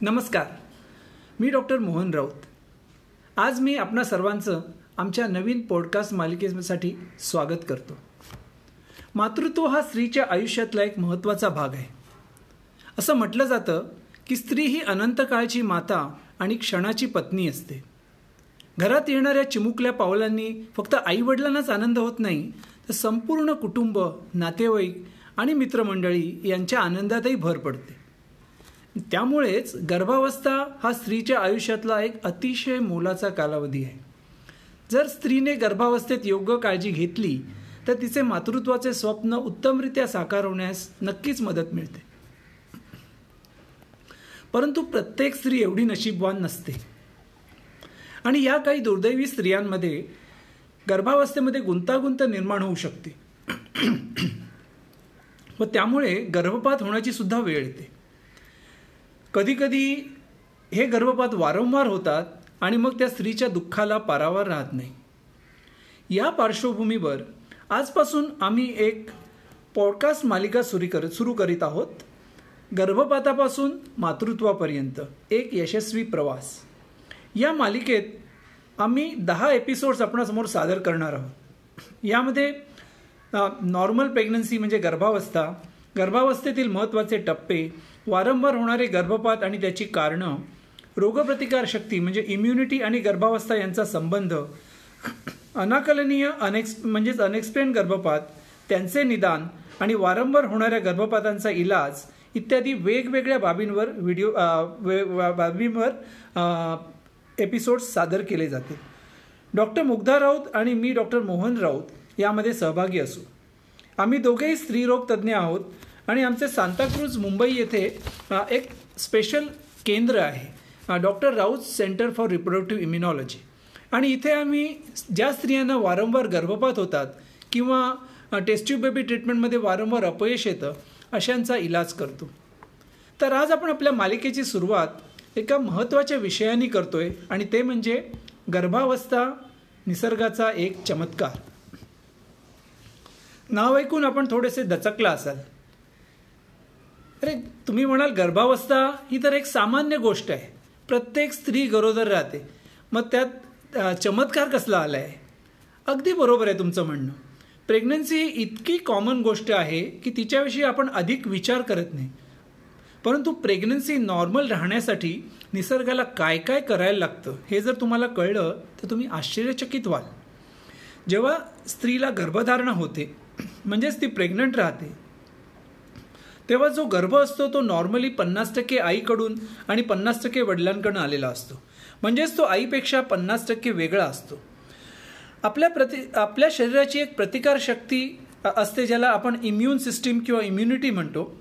नमस्कार. मी डॉक्टर मोहन राऊत. आज मी आपणा सर्वांचं आमच्या नवीन पॉडकास्ट मालिकेसाठी स्वागत करतो. मातृत्व हा स्त्रीच्या आयुष्यातला एक महत्त्वाचा भाग आहे. असं म्हटलं जातं की स्त्री ही अनंत काळची माता आणि क्षणाची पत्नी असते. घरात येणाऱ्या चिमुकल्या पावलांनी फक्त आईवडिलांनाच आनंद होत नाही तर संपूर्ण कुटुंब नातेवाईक आणि मित्रमंडळी यांच्या आनंदातही भर पडते. त्यामुळेच गर्भावस्था हा स्त्रीच्या आयुष्यातला एक अतिशय मोलाचा कालावधी आहे. जर स्त्रीने गर्भावस्थेत योग्य काळजी घेतली तर तिचे मातृत्वाचे स्वप्न उत्तमरित्या साकार होण्यास नक्कीच मदत मिळते. परंतु प्रत्येक स्त्री एवढी नशीबवान नसते. आणि या काही दुर्दैवी स्त्रियांमध्ये गर्भावस्थेमध्ये गुंतागुंत निर्माण होऊ शकते. व त्यामुळे गर्भपात होण्याची सुद्धा वेळ येते. कधीकधी हे गर्भपात वारंवार होतात आणि मग त्या स्त्रीच्या दुःखाला पारावर राहत नाही. या पार्श्वभूमीवर आजपासून आम्ही एक पॉडकास्ट मालिका सुरू करत सुरू करीत आहोत. गर्भपातापासून मातृत्वापर्यंत एक यशस्वी प्रवास. या मालिकेत आम्ही दहा एपिसोड्स आपणासमोर सादर करणार आहोत. यामध्ये नॉर्मल प्रेग्नन्सी म्हणजे गर्भावस्था गर्भावस्थेतील महत्त्वाचे टप्पे वारंवार होणारे गर्भपात आणि त्याची कारणं रोगप्रतिकार शक्ती म्हणजे इम्युनिटी आणि गर्भावस्था यांचा संबंध अनाकलनीय अनेक्स म्हणजेच अनएक्सप्लेन गर्भपात त्यांचे निदान आणि वारंवार होणाऱ्या गर्भपातांचा इलाज इत्यादी वेगवेगळ्या बाबींवर व्हिडिओ बाबींवर एपिसोड्स सादर केले जातील डॉक्टर मुग्धा राऊत आणि मी डॉक्टर मोहन राऊत यामध्ये सहभागी असू. आम्ही दोघेही स्त्रीरोग तज्ज्ञ आहोत. आणि आमचे सांताक्रूज मुंबई येथे एक स्पेशल केंद्र आहे doctor Raut centre for reproductive immunology आणि इथे आम्ही ज्या स्त्रियांना वारंवार गर्भपात होतात किंवा टेस्ट्यूब बेबी ट्रीटमेंटमध्ये वारंवार अपयश येतं अशांचा इलाज करतो. तर आज आपण आपल्या मालिकेची सुरुवात एका महत्त्वाच्या विषयाने करतोय आणि ते म्हणजे गर्भावस्था निसर्गाचा एक चमत्कार. नाव ऐकून आपण थोडेसे दचकला असाल. अरे तुम्ही म्हणाल गर्भावस्था ही तर एक सामान्य गोष्ट आहे. प्रत्येक स्त्री गरोदर राहते. मग त्यात चमत्कार कसला आला आहे अगदी बरोबर आहे तुमचं म्हणणं. प्रेग्नन्सी ही इतकी कॉमन गोष्ट आहे की तिच्याविषयी आपण अधिक विचार करत नाही. परंतु प्रेग्नन्सी नॉर्मल राहण्यासाठी निसर्गाला काय काय करायला लागतं हे जर तुम्हाला कळलं तर तुम्ही आश्चर्यचकित व्हाल. जेव्हा स्त्रीला गर्भधारणा होते म्हणजेच ती प्रेग्नंट राहते तेव्हा जो गर्भ असतो तो नॉर्मली पन्नास टक्के आईकडून आणि पन्नास टक्के वडिलांकडून आलेला असतो. म्हणजेच तो आईपेक्षा पन्नास टक्के वेगळा असतो. आपल्या प्रति आपल्या शरीराची एक प्रतिकारशक्ती असते ज्याला आपण इम्युन सिस्टीम किंवा इम्युनिटी म्हणतो.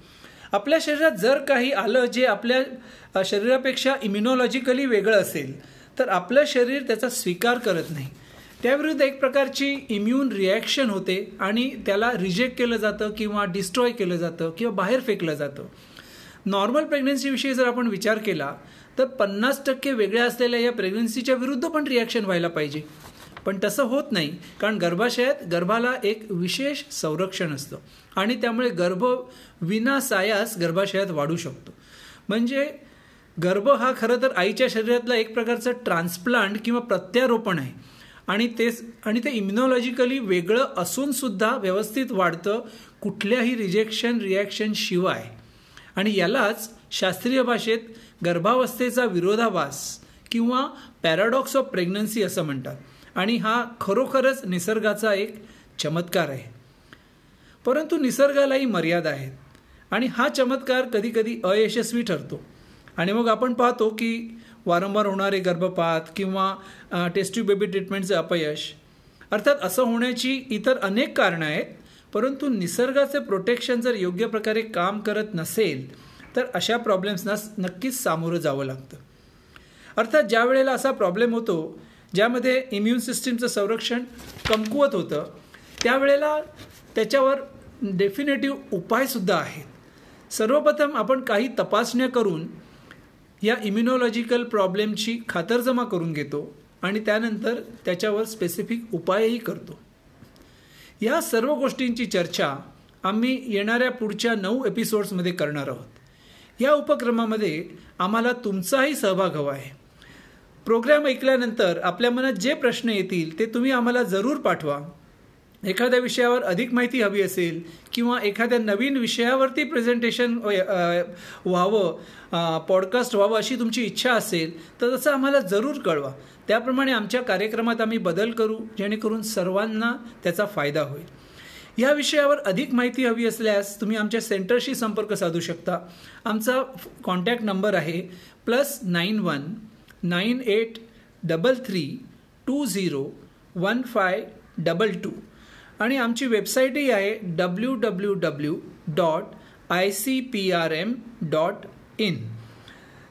आपल्या शरीरात जर काही आलं जे आपल्या शरीरापेक्षा इम्युनॉलॉजिकली वेगळं असेल तर आपलं शरीर त्याचा स्वीकार करत नाही. त्याविरुद्ध एक प्रकारची इम्युन रिॲक्शन होते आणि त्याला रिजेक्ट केलं जातं किंवा डिस्ट्रॉय केलं जातं किंवा बाहेर फेकलं जातं. नॉर्मल प्रेग्नन्सीविषयी जर आपण विचार केला तर पन्नास टक्के वेगळ्या असलेल्या या प्रेग्नन्सीच्या विरुद्ध पण रिॲक्शन व्हायला पाहिजे. पण तसं होत नाही कारण गर्भाशयात गर्भाला एक विशेष संरक्षण असतं आणि त्यामुळे गर्भ विना सायास गर्भाशयात वाढू शकतो. म्हणजे गर्भ हा खरं तर आईच्या शरीरातला एक प्रकारचं ट्रान्सप्लांट किंवा प्रत्यारोपण आहे. आणि ते आणि ते इम्युनॉलॉजिकली वेगळं असून सुद्धा व्यवस्थित वाढतं कुठल्याही रिजेक्शन रिॲक्शन शिवाय. आणि यालाच शास्त्रीय भाषेत गर्भावस्थेचा विरोधाभास किंवा पॅराडॉक्स ऑफ प्रेग्नन्सी असं म्हणतात. आणि हा खरोखरच निसर्गाचा एक चमत्कार आहे. परंतु निसर्गालाही मर्यादा आहेत. आणि हा चमत्कार कधीकधी अयशस्वी ठरतो. आणि मग आपण पाहतो की वारंवार होणारे गर्भपात किंवा टेस्ट्यू बेबी ट्रीटमेंटचे अपयश. अर्थात असं होण्याची इतर अनेक कारणं आहेत परंतु निसर्गाचे प्रोटेक्शन जर योग्य प्रकारे काम करत नसेल तर अशा प्रॉब्लेम्सना नक्कीच सामोरं जावं लागतं. अर्थात ज्या वेळेला असा प्रॉब्लेम होतो ज्यामध्ये इम्युन सिस्टीमचं संरक्षण कमकुवत होतं त्यावेळेला त्याच्यावर डेफिनेटिव्ह उपायसुद्धा आहेत. सर्वप्रथम आपण काही तपासण्या करून या इम्युनॉलॉजिकल प्रॉब्लेमची खातरजमा करून घेतो आणि त्यानंतर त्याच्यावर स्पेसिफिक उपायही करतो. या सर्व गोष्टींची चर्चा आम्ही येणाऱ्या पुढच्या नऊ एपिसोड्समध्ये करणार आहोत. या उपक्रमामध्ये आम्हाला तुमचाही सहभाग हवा आहे. प्रोग्राम ऐकल्यानंतर आपल्या मनात जे प्रश्न येतील ते तुम्ही आम्हाला जरूर पाठवा. एखाद्या विषयावर अधिक माहिती हवी असेल किंवा एखाद्या नवीन विषयावरती प्रेझेंटेशन व्हावं पॉडकास्ट व्हावं अशी तुमची इच्छा असेल तर तसं आम्हाला जरूर कळवा. त्याप्रमाणे आमच्या कार्यक्रमात आम्ही बदल करू जेणेकरून सर्वांना त्याचा फायदा होईल. या विषयावर अधिक माहिती हवी असल्यास तुम्ही आमच्या सेंटरशी संपर्क साधू शकता. आमचा कॉन्टॅक्ट नंबर आहे plus nine one nine eight double three two zero one five double two आणि आमची वेबसाईटही आहे W W W dot I C P R M dot in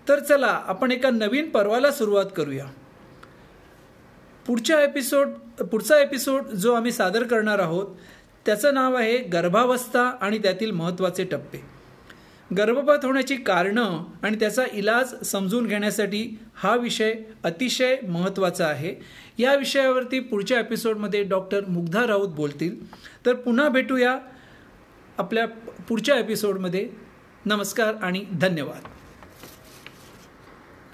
तर चला आपण एका नवीन पर्वाला सुरुवात करूया. पुढच्या एपिसोड पुढचा एपिसोड जो आम्ही सादर करणार आहोत त्याचं नाव आहे गर्भावस्था आणि त्यातील महत्त्वाचे टप्पे. गर्भपात होण्याची कारणं आणि त्याचा इलाज समजून घेण्यासाठी हा विषय अतिशय महत्त्वाचा आहे. या विषयावरती पुढच्या एपिसोडमध्ये डॉक्टर मुग्धा राऊत बोलतील. तर पुन्हा भेटूया आपल्या पुढच्या एपिसोडमध्ये. नमस्कार आणि धन्यवाद.